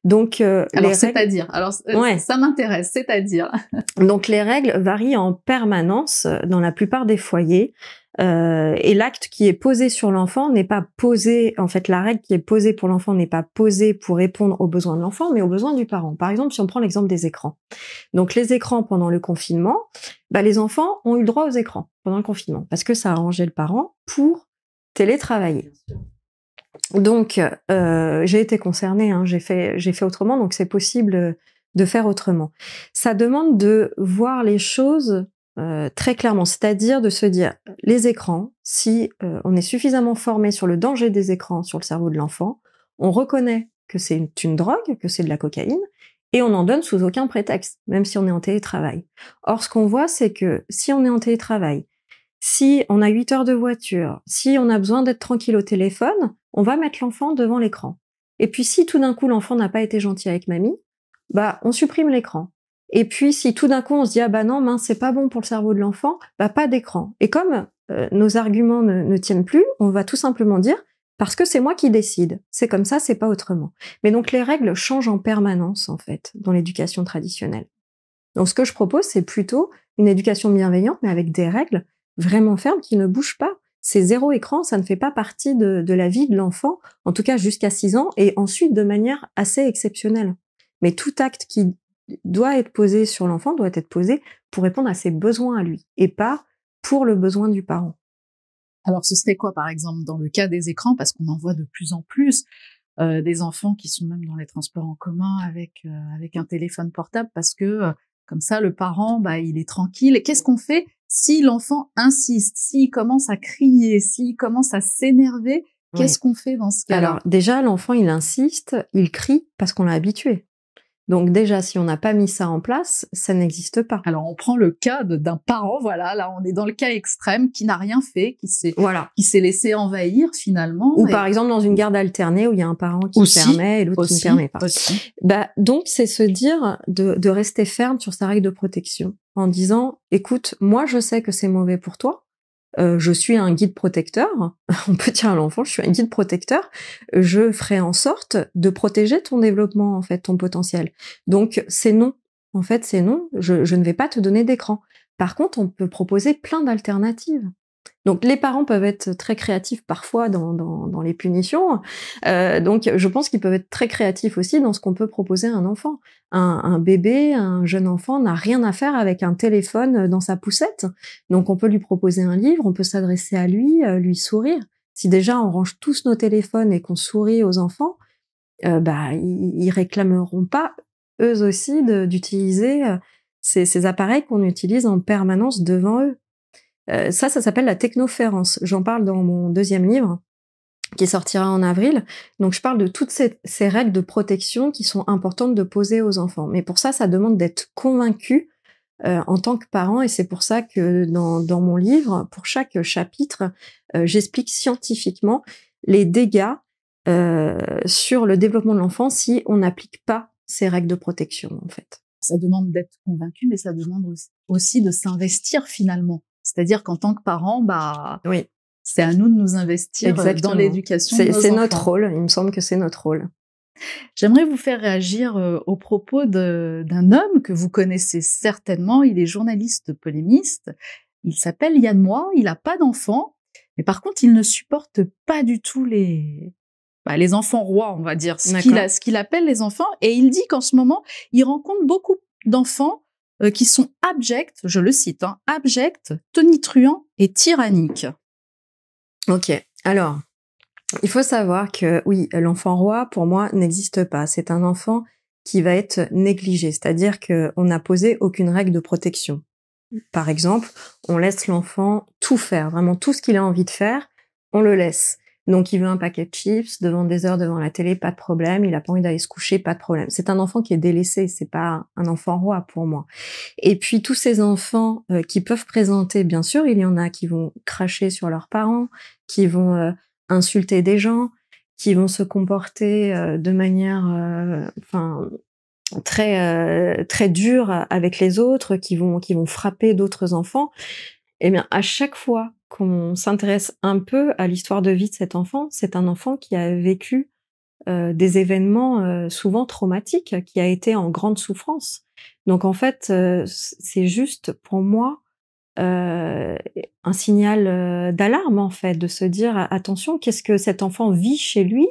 Speaker 1: Donc, alors c'est-à-dire, alors ça m'intéresse, c'est-à-dire.
Speaker 2: Donc les règles varient en permanence dans la plupart des foyers. Euh, et l'acte qui est posé sur l'enfant n'est pas posé, en fait, la règle qui est posée pour l'enfant n'est pas posée pour répondre aux besoins de l'enfant, mais aux besoins du parent. Par exemple, si on prend l'exemple des écrans. Donc, les écrans pendant le confinement, bah, les enfants ont eu le droit aux écrans pendant le confinement parce que ça a arrangé le parent pour télétravailler. Donc, euh, j'ai été concernée, hein, j'ai fait, fait autrement, donc c'est possible de faire autrement. Ça demande de voir les choses euh, très clairement, c'est-à-dire de se dire les écrans, si euh, on est suffisamment formé sur le danger des écrans sur le cerveau de l'enfant, on reconnaît que c'est une, drogue, que c'est de la cocaïne, et on en donne sous aucun prétexte, même si on est en télétravail. Or, ce qu'on voit, c'est que si on est en télétravail, si on a 8 heures de voiture, si on a besoin d'être tranquille au téléphone, on va mettre l'enfant devant l'écran. Et puis si tout d'un coup l'enfant n'a pas été gentil avec mamie, bah on supprime l'écran. Et puis, si tout d'un coup on se dit ah bah non, mince, c'est pas bon pour le cerveau de l'enfant, bah pas d'écran. Et comme euh, nos arguments ne, tiennent plus, on va tout simplement dire parce que c'est moi qui décide. C'est comme ça, c'est pas autrement. Mais donc les règles changent en permanence en fait dans l'éducation traditionnelle. Donc ce que je propose, c'est plutôt une éducation bienveillante, mais avec des règles vraiment fermes qui ne bougent pas. C'est zéro écran, ça ne fait pas partie de, de la vie de l'enfant, en tout cas jusqu'à 6 ans, et ensuite de manière assez exceptionnelle. Mais tout acte qui doit être posé sur l'enfant, doit être posé pour répondre à ses besoins à lui et pas pour le besoin du parent.
Speaker 1: Alors ce serait quoi par exemple dans le cas des écrans parce qu'on en voit de plus en plus euh, des enfants qui sont même dans les transports en commun avec euh, avec un téléphone portable parce que euh, comme ça le parent bah il est tranquille. Qu'est-ce qu'on fait si l'enfant insiste, s'il commence à crier, s'il commence à s'énerver Qu'est-ce qu'on fait dans ce cas-là?
Speaker 2: Alors déjà l'enfant il insiste, il crie parce qu'on l'a habitué. Donc déjà, si on n'a pas mis ça en place, ça n'existe pas.
Speaker 1: Alors on prend le cas d'un parent, voilà, là on est dans le cas extrême, qui n'a rien fait, qui s'est voilà. qui s'est laissé envahir finalement.
Speaker 2: Ou par exemple dans une garde alternée où il y a un parent qui permet et l'autre qui ne permet pas. Bah donc c'est se dire de, de rester ferme sur sa règle de protection en disant écoute, moi je sais que c'est mauvais pour toi, euh, je suis un guide protecteur. On peut dire à l'enfant, je suis un guide protecteur. Je ferai en sorte de protéger ton développement, en fait, ton potentiel. Donc, c'est non. En fait, c'est non. Je, je ne vais pas te donner d'écran. Par contre, on peut proposer plein d'alternatives. Donc les parents peuvent être très créatifs parfois dans, dans, les punitions. Euh, donc je pense qu'ils peuvent être très créatifs aussi dans ce qu'on peut proposer à un enfant. Un, bébé, un jeune enfant n'a rien à faire avec un téléphone dans sa poussette. Donc on peut lui proposer un livre, on peut s'adresser à lui, euh, lui sourire. Si déjà on range tous nos téléphones et qu'on sourit aux enfants, euh, bah ils, réclameront pas eux aussi d'utiliser ces, ces appareils qu'on utilise en permanence devant eux. Euh, ça, ça s'appelle la technoférence. J'en parle dans mon deuxième livre qui sortira en avril. Donc je parle de toutes ces, règles de protection qui sont importantes de poser aux enfants. Mais pour ça, ça demande d'être convaincu euh, en tant que parent et c'est pour ça que dans, mon livre, pour chaque chapitre, euh, j'explique scientifiquement les dégâts sur le développement de l'enfant si on n'applique pas ces règles de protection en fait.
Speaker 1: Ça demande d'être convaincu, mais ça demande aussi de s'investir finalement c'est-à-dire qu'en tant que parent, bah,
Speaker 2: oui.
Speaker 1: c'est à nous de nous investir euh, dans l'éducation.
Speaker 2: C'est notre rôle. Il me semble que c'est notre rôle.
Speaker 1: J'aimerais vous faire réagir euh, au propos d'un homme que vous connaissez certainement. Il est journaliste polémiste. Il s'appelle Yann Moix. Il n'a pas d'enfant, mais par contre, il ne supporte pas du tout les bah, les enfants rois, on va dire, ce qu'il appelle les enfants. Et il dit qu'en ce moment, il rencontre beaucoup d'enfants euh, qui sont abjects, je le cite, hein, abjects, tonitruants et tyranniques.
Speaker 2: Ok, alors, il faut savoir que oui, l'enfant roi, pour moi, n'existe pas. C'est un enfant qui va être négligé, c'est-à-dire qu'on n'a posé aucune règle de protection. Par exemple, on laisse l'enfant tout faire, vraiment tout ce qu'il a envie de faire, on le laisse. Donc il veut un paquet de chips devant des heures devant la télé, pas de problème. Il a pas envie d'aller se coucher, pas de problème. C'est un enfant qui est délaissé, c'est pas un enfant roi pour moi. Et puis tous ces enfants euh, qui peuvent présenter, bien sûr, il y en a qui vont cracher sur leurs parents, qui vont euh, insulter des gens, qui vont se comporter euh, de manière, enfin très très dure avec les autres, qui vont qui vont frapper d'autres enfants. Eh bien, à chaque fois qu'on s'intéresse un peu à l'histoire de vie de cet enfant, c'est un enfant qui a vécu euh, des événements euh, souvent traumatiques, qui a été en grande souffrance. Donc en fait, euh, c'est juste pour moi un signal d'alarme en fait, de se dire attention, qu'est-ce que cet enfant vit chez lui,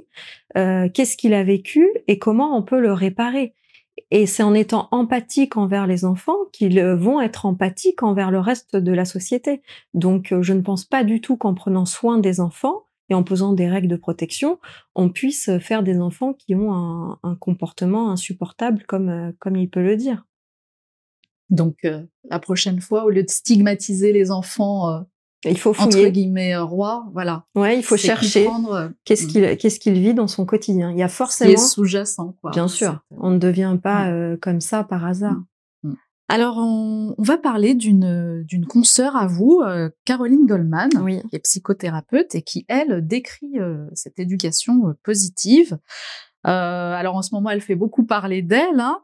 Speaker 2: qu'est-ce qu'il a vécu et comment on peut le réparer? Et c'est en étant empathique envers les enfants qu'ils euh, vont être empathiques envers le reste de la société. Donc euh, je ne pense pas du tout qu'en prenant soin des enfants et en posant des règles de protection, on puisse faire des enfants qui ont un, comportement insupportable comme, euh, comme il peut le dire.
Speaker 1: Donc la prochaine fois, au lieu de stigmatiser les enfants
Speaker 2: il faut
Speaker 1: fouiller. entre guillemets euh, roi, voilà.
Speaker 2: Ouais, il faut chercher euh, qu'est-ce qu'il hmm. qu'est-ce qu'il vit dans son quotidien. Il y a forcément
Speaker 1: sous-jacent quoi.
Speaker 2: Bien sûr, on ne devient pas hmm. euh, comme ça par hasard.
Speaker 1: Hmm. Alors on, va parler d'une d'une consoeur à vous, Caroline Goldman, qui est psychothérapeute et qui elle décrit cette éducation positive. alors en ce moment, elle fait beaucoup parler d'elle. Hein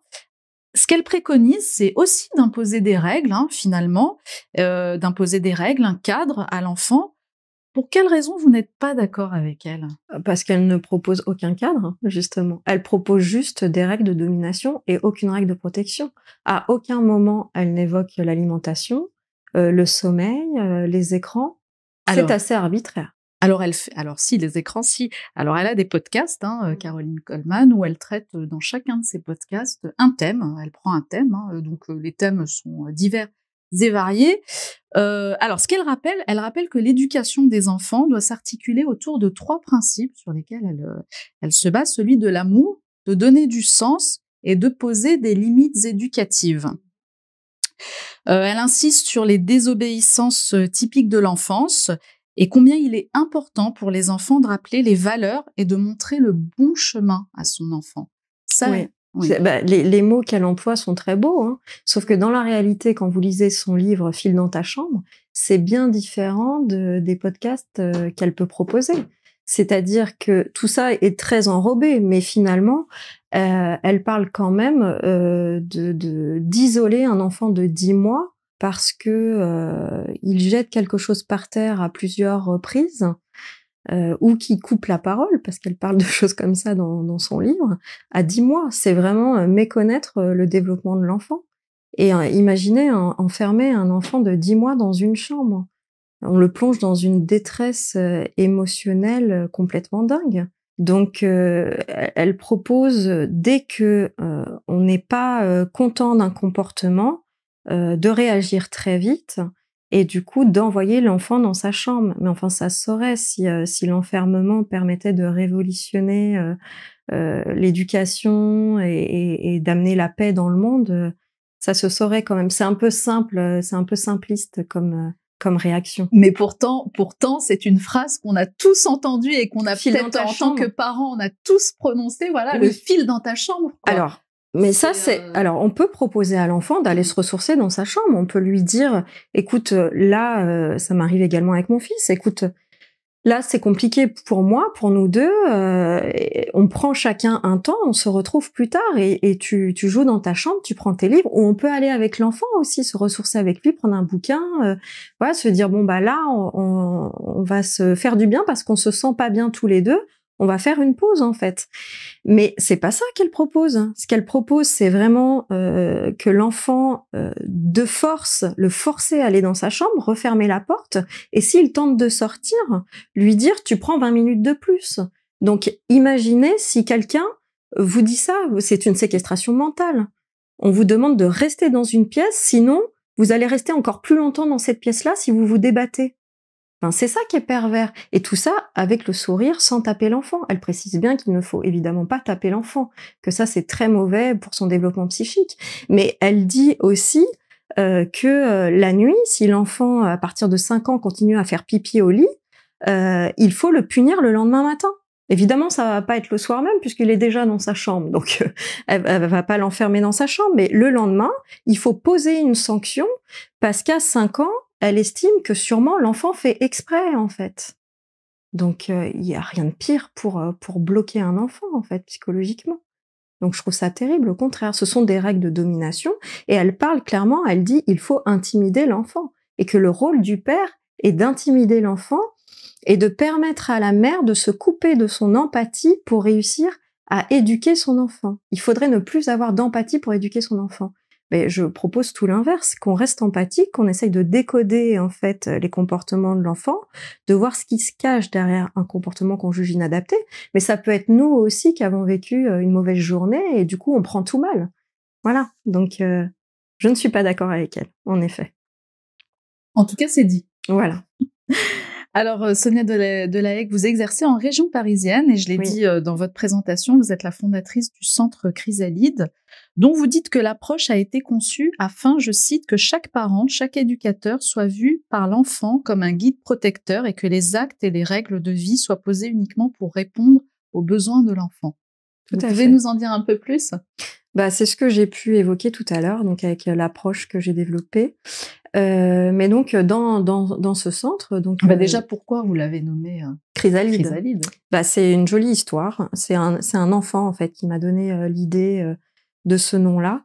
Speaker 1: ce qu'elle préconise, c'est aussi d'imposer des règles, hein, finalement, euh, d'imposer des règles, un cadre à l'enfant. Pour quelle raison vous n'êtes pas d'accord avec elle?
Speaker 2: Parce qu'elle ne propose aucun cadre, justement. Elle propose juste des règles de domination et aucune règle de protection. À aucun moment, elle n'évoque l'alimentation, euh, le sommeil, euh, les écrans. C'est assez arbitraire.
Speaker 1: Alors elle fait, alors si les écrans, si. Alors elle a des podcasts, hein, euh, mmh. Caroline Coleman, où elle traite euh, dans chacun de ses podcasts un thème. Elle prend un thème, hein, donc euh, les thèmes sont divers et variés. alors ce qu'elle rappelle, elle rappelle que l'éducation des enfants doit s'articuler autour de trois principes sur lesquels elle, elle se base celui de l'amour, de donner du sens et de poser des limites éducatives. elle insiste sur les désobéissances typiques de l'enfance et combien il est important pour les enfants de rappeler les valeurs et de montrer le bon chemin à son enfant.
Speaker 2: Ça, bah, les, mots qu'elle emploie sont très beaux, hein. sauf que dans la réalité, quand vous lisez son livre File dans ta chambre, c'est bien différent de, des podcasts euh, qu'elle peut proposer. C'est-à-dire que tout ça est très enrobé, mais finalement, euh, elle parle quand même euh, de d'isoler un enfant de 10 mois parce que il jette quelque chose par terre à plusieurs reprises ou qui coupe la parole parce qu'elle parle de choses comme ça dans, dans son livre à dix mois. C'est vraiment méconnaître le développement de l'enfant. Et imaginez enfermer un enfant de dix mois dans une chambre. On le plonge dans une détresse émotionnelle complètement dingue. Donc, euh, elle propose dès que euh, on n'est pas euh, content d'un comportement, de réagir très vite et du coup d'envoyer l'enfant dans sa chambre. Mais enfin, ça saurait si, si l'enfermement permettait de révolutionner l'éducation et, et d'amener la paix dans le monde. ça se saurait quand même. C'est un peu simple, c'est un peu simpliste comme comme réaction.
Speaker 1: Mais pourtant, pourtant, c'est une phrase qu'on a tous entendue et qu'on a peut-être en tant que parents, on a tous prononcé. Voilà, le fil dans ta chambre.
Speaker 2: Alors, mais ça, c'est euh, alors on peut proposer à l'enfant d'aller se ressourcer dans sa chambre. On peut lui dire, écoute, là, euh, ça m'arrive également avec mon fils. Écoute, Là, c'est compliqué pour moi, pour nous deux. Euh, on prend chacun un temps, on se retrouve plus tard et, tu, joues dans ta chambre, tu prends tes livres. Ou on peut aller avec l'enfant aussi, se ressourcer avec lui, prendre un bouquin, euh, voilà, se dire bon bah là, on, on va se faire du bien parce qu'on se sent pas bien tous les deux on va faire une pause en fait. Mais c'est pas ça qu'elle propose. Ce qu'elle propose, c'est vraiment euh, que l'enfant euh, de force, le forcer à aller dans sa chambre, refermer la porte, et s'il tente de sortir, lui dire tu prends 20 minutes de plus. Donc imaginez si quelqu'un vous dit ça, c'est une séquestration mentale. On vous demande de rester dans une pièce, sinon vous allez rester encore plus longtemps dans cette pièce-là si vous vous débattez c'est ça qui est pervers. Et tout ça avec le sourire sans taper l'enfant. Elle précise bien qu'il ne faut évidemment pas taper l'enfant, que ça c'est très mauvais pour son développement psychique. Mais elle dit aussi euh, que euh, la nuit, si l'enfant à partir de 5 ans continue à faire pipi au lit, euh, il faut le punir le lendemain matin. Évidemment, ça va pas être le soir même puisqu'il est déjà dans sa chambre, donc elle, elle va pas l'enfermer dans sa chambre. Mais le lendemain, il faut poser une sanction parce qu'à 5 ans, elle estime que sûrement l'enfant fait exprès en fait. Donc euh, il n'y a rien de pire pour euh, pour bloquer un enfant en fait psychologiquement. Donc je trouve ça terrible. Au contraire, ce sont des règles de domination et elle parle clairement. Elle dit il faut intimider l'enfant et que le rôle du père est d'intimider l'enfant et de permettre à la mère de se couper de son empathie pour réussir à éduquer son enfant. Il faudrait ne plus avoir d'empathie pour éduquer son enfant je propose tout l'inverse, qu'on reste empathique, qu'on essaye de décoder en fait les comportements de l'enfant, de voir ce qui se cache derrière un comportement qu'on juge inadapté. Mais ça peut être nous aussi qui avons vécu euh, une mauvaise journée et du coup on prend tout mal. Voilà. Donc euh, je ne suis pas d'accord avec elle, en effet.
Speaker 1: En tout cas, c'est dit.
Speaker 2: Voilà.
Speaker 1: Alors, euh, Sonia Delahaye, vous exercez en région parisienne et je l'ai dit dans votre présentation, vous êtes la fondatrice du centre Chrysalide dont vous dites que l'approche a été conçue afin, je cite, que chaque parent, chaque éducateur soit vu par l'enfant comme un guide protecteur et que les actes et les règles de vie soient posés uniquement pour répondre aux besoins de l'enfant. vous pouvez nous en dire un peu plus?
Speaker 2: Bah, c'est ce que j'ai pu évoquer tout à l'heure, donc avec l'approche que j'ai développée. Euh, mais donc dans, dans, dans ce centre, donc
Speaker 1: bah, déjà pourquoi vous l'avez nommé euh,
Speaker 2: Chrysalide,
Speaker 1: Chrysalide?
Speaker 2: Bah c'est une jolie histoire. C'est un c'est un enfant en fait qui m'a donné euh, l'idée euh, de ce nom-là.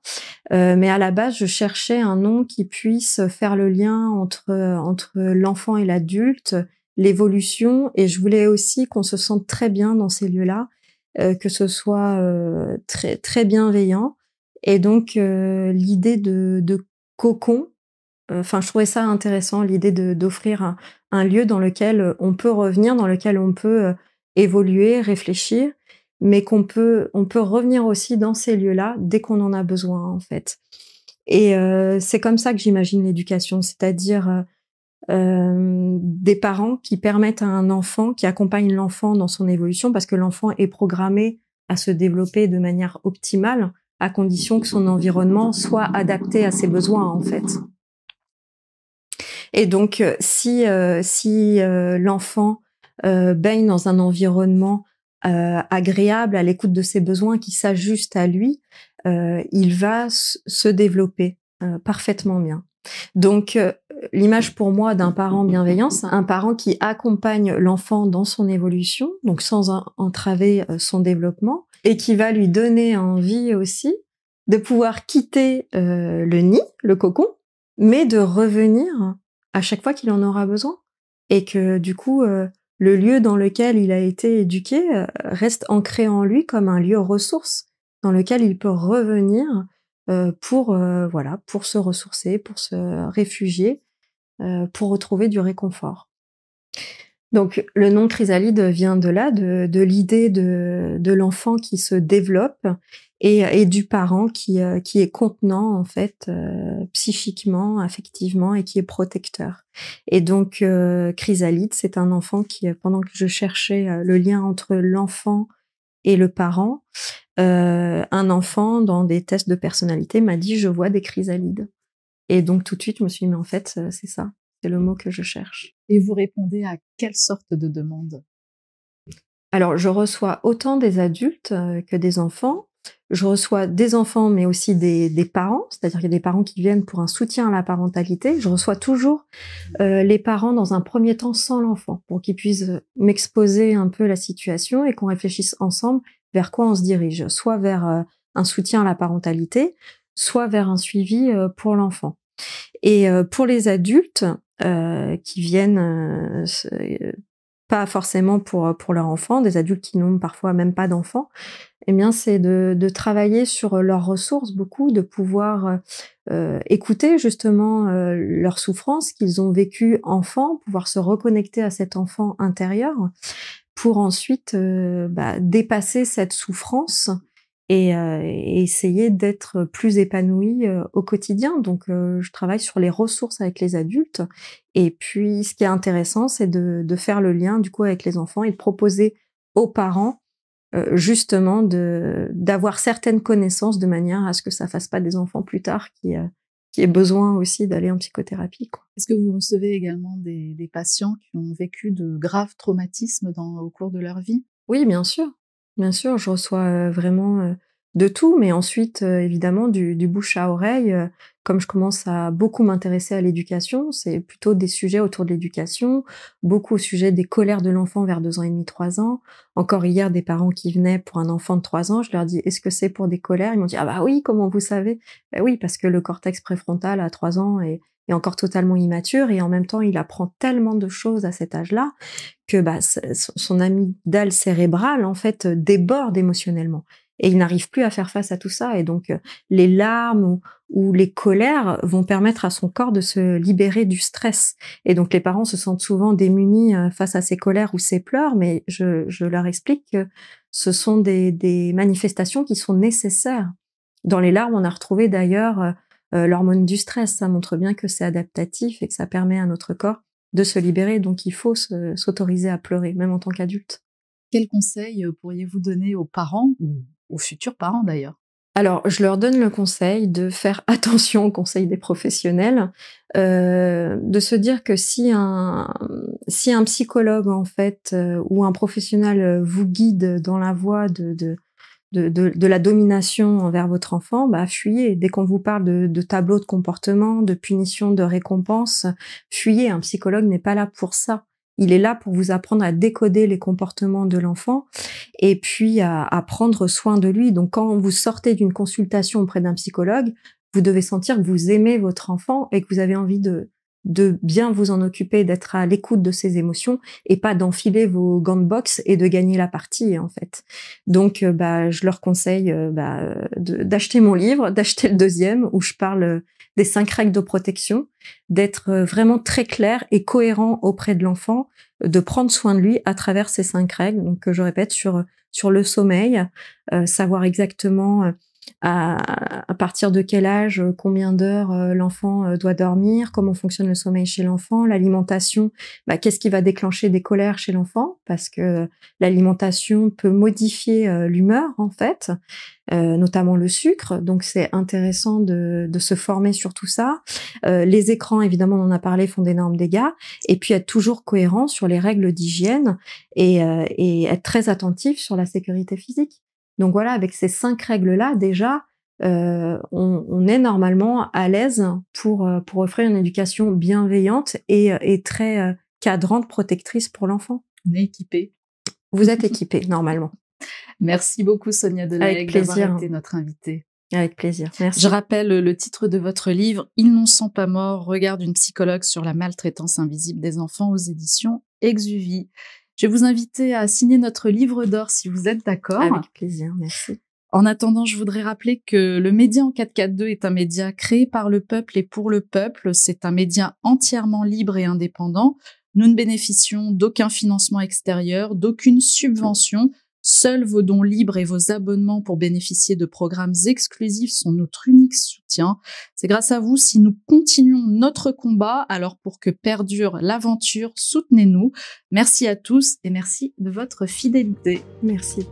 Speaker 2: Euh, mais à la base, je cherchais un nom qui puisse faire le lien entre entre l'enfant et l'adulte, l'évolution, et je voulais aussi qu'on se sente très bien dans ces lieux-là, euh, que ce soit euh, très très bienveillant. Et donc l'idée de, de cocon, enfin je trouvais ça intéressant, l'idée d'offrir un, un, lieu dans lequel on peut revenir, dans lequel on peut évoluer, réfléchir mais qu'on peut, on peut revenir aussi dans ces lieux-là dès qu'on en a besoin, en fait. Et euh, c'est comme ça que j'imagine l'éducation, c'est-à-dire euh, euh, des parents qui permettent à un enfant, qui accompagnent l'enfant dans son évolution, parce que l'enfant est programmé à se développer de manière optimale, à condition que son environnement soit adapté à ses besoins, en fait. Et donc, si si l'enfant baigne dans un environnement euh, agréable, à l'écoute de ses besoins, qui s'ajuste à lui, euh, il va se développer euh, parfaitement bien. Donc l'image pour moi d'un parent bienveillant, c'est un parent qui accompagne l'enfant dans son évolution, donc sans entraver son développement, et qui va lui donner envie aussi de pouvoir quitter le nid, le cocon, mais de revenir à chaque fois qu'il en aura besoin. Et que du coup, euh, le lieu dans lequel il a été éduqué euh, reste ancré en lui comme un lieu ressource dans lequel il peut revenir euh, pour voilà pour se ressourcer, pour se réfugier, pour retrouver du réconfort. Donc le nom chrysalide vient de là, de, de l'idée de, de l'enfant qui se développe et, et du parent qui, euh, qui est contenant en fait euh, psychiquement, affectivement et qui est protecteur. Et donc euh, chrysalide, c'est un enfant qui, pendant que je cherchais le lien entre l'enfant et le parent, un enfant dans des tests de personnalité m'a dit je vois des chrysalides. Et donc tout de suite je me suis dit mais en fait c'est ça, c'est le mot que je cherche.
Speaker 1: Et vous répondez à quelle sorte de demande?
Speaker 2: Alors, je reçois autant des adultes euh, que des enfants. Je reçois des enfants, mais aussi des, parents, c'est-à-dire qu'il y a des parents qui viennent pour un soutien à la parentalité. Je reçois toujours euh, les parents dans un premier temps sans l'enfant, pour qu'ils puissent m'exposer un peu la situation et qu'on réfléchisse ensemble vers quoi on se dirige, soit vers euh, un soutien à la parentalité, soit vers un suivi pour l'enfant. Et pour les adultes, euh, qui viennent euh, euh, pas forcément pour pour leur enfant, des adultes qui n'ont parfois même pas d'enfants, eh bien c'est de, de travailler sur leurs ressources beaucoup, de pouvoir euh, écouter justement euh, leurs souffrances qu'ils ont vécues enfant, pouvoir se reconnecter à cet enfant intérieur pour ensuite bah, dépasser cette souffrance et, euh, essayer d'être plus épanoui euh, au quotidien. Donc, euh, je travaille sur les ressources avec les adultes. Et puis, ce qui est intéressant, c'est de, de, faire le lien du coup avec les enfants et de proposer aux parents justement de d'avoir certaines connaissances de manière à ce que ça fasse pas des enfants plus tard qui qui aient besoin aussi d'aller en psychothérapie.
Speaker 1: Est-ce que vous recevez également des, des, patients qui ont vécu de graves traumatismes dans, au cours de leur vie?
Speaker 2: Oui, bien sûr. Bien sûr, je reçois vraiment de tout, mais ensuite, évidemment, du, bouche à oreille. comme je commence à beaucoup m'intéresser à l'éducation, c'est plutôt des sujets autour de l'éducation, beaucoup au sujet des colères de l'enfant vers deux ans et demi, trois ans. Encore hier, des parents qui venaient pour un enfant de trois ans, je leur dis, est-ce que c'est pour des colères? Ils m'ont dit, ah bah oui, comment vous savez? Ben Oui, parce que le cortex préfrontal à trois ans est, est encore totalement immature et en même temps il apprend tellement de choses à cet âge-là que bah, son amygdale cérébrale en fait déborde émotionnellement et il n'arrive plus à faire face à tout ça et donc euh, les larmes ou, les colères vont permettre à son corps de se libérer du stress et donc les parents se sentent souvent démunis euh, face à ces colères ou ces pleurs mais je, leur explique que ce sont des manifestations qui sont nécessaires. Dans les larmes on a retrouvé d'ailleurs euh, euh, l'hormone du stress. Ça montre bien que c'est adaptatif et que ça permet à notre corps de se libérer. Donc il faut s'autoriser à pleurer, même en tant qu'adulte.
Speaker 1: Quel conseil euh, pourriez-vous donner aux parents ou aux futurs parents d'ailleurs?
Speaker 2: Alors, je leur donne le conseil de faire attention au conseil des professionnels, euh, de se dire que si un si un psychologue en fait ou un professionnel vous guide dans la voie de, de de, de, la domination envers votre enfant, bah fuyez. Dès qu'on vous parle de, de tableau de comportement, de punition, de récompense, fuyez. Un psychologue n'est pas là pour ça. Il est là pour vous apprendre à décoder les comportements de l'enfant et puis à, à, prendre soin de lui. Donc quand vous sortez d'une consultation auprès d'un psychologue, vous devez sentir que vous aimez votre enfant et que vous avez envie de, de bien vous en occuper, d'être à l'écoute de ses émotions et pas d'enfiler vos gants de boxe et de gagner la partie en fait. Donc euh, bah je leur conseille euh, bah, d'acheter mon livre, d'acheter le deuxième où je parle euh, des cinq règles de protection, d'être vraiment très clair et cohérent auprès de l'enfant, de prendre soin de lui à travers ces cinq règles. Donc je répète sur sur le sommeil, savoir exactement à, partir de quel âge, euh, combien d'heures euh, l'enfant euh, doit dormir, comment fonctionne le sommeil chez l'enfant, l'alimentation, bah, qu'est-ce qui va déclencher des colères chez l'enfant, parce que l'alimentation peut modifier l'humeur en fait, notamment le sucre. Donc c'est intéressant de, se former sur tout ça. les écrans, évidemment, on en a parlé, font d'énormes dégâts. Et puis être toujours cohérent sur les règles d'hygiène et, et être très attentif sur la sécurité physique. Donc voilà, avec ces cinq règles-là, déjà, euh, on, est normalement à l'aise pour, euh, pour offrir une éducation bienveillante et, euh, et très cadrante, protectrice pour l'enfant.
Speaker 1: On est équipé.
Speaker 2: Vous êtes équipé, normalement.
Speaker 1: Merci beaucoup, Sonia Delahaye, d'avoir été notre invitée.
Speaker 2: Avec plaisir. Merci.
Speaker 1: Je rappelle le titre de votre livre, Ils n'en sont pas morts, regard d'une psychologue sur la maltraitance invisible des enfants aux éditions Exuvie. Je vais vous inviter à signer notre livre d'or si vous êtes d'accord.
Speaker 2: Avec plaisir, merci.
Speaker 1: En attendant, je voudrais rappeler que le média en 442 est un média créé par le peuple et pour le peuple. C'est un média entièrement libre et indépendant. Nous ne bénéficions d'aucun financement extérieur, d'aucune subvention. Seuls vos dons libres et vos abonnements pour bénéficier de programmes exclusifs sont notre unique soutien. C'est grâce à vous si nous continuons notre combat. Alors pour que perdure l'aventure, soutenez-nous. Merci à tous et merci de votre fidélité.
Speaker 2: Merci.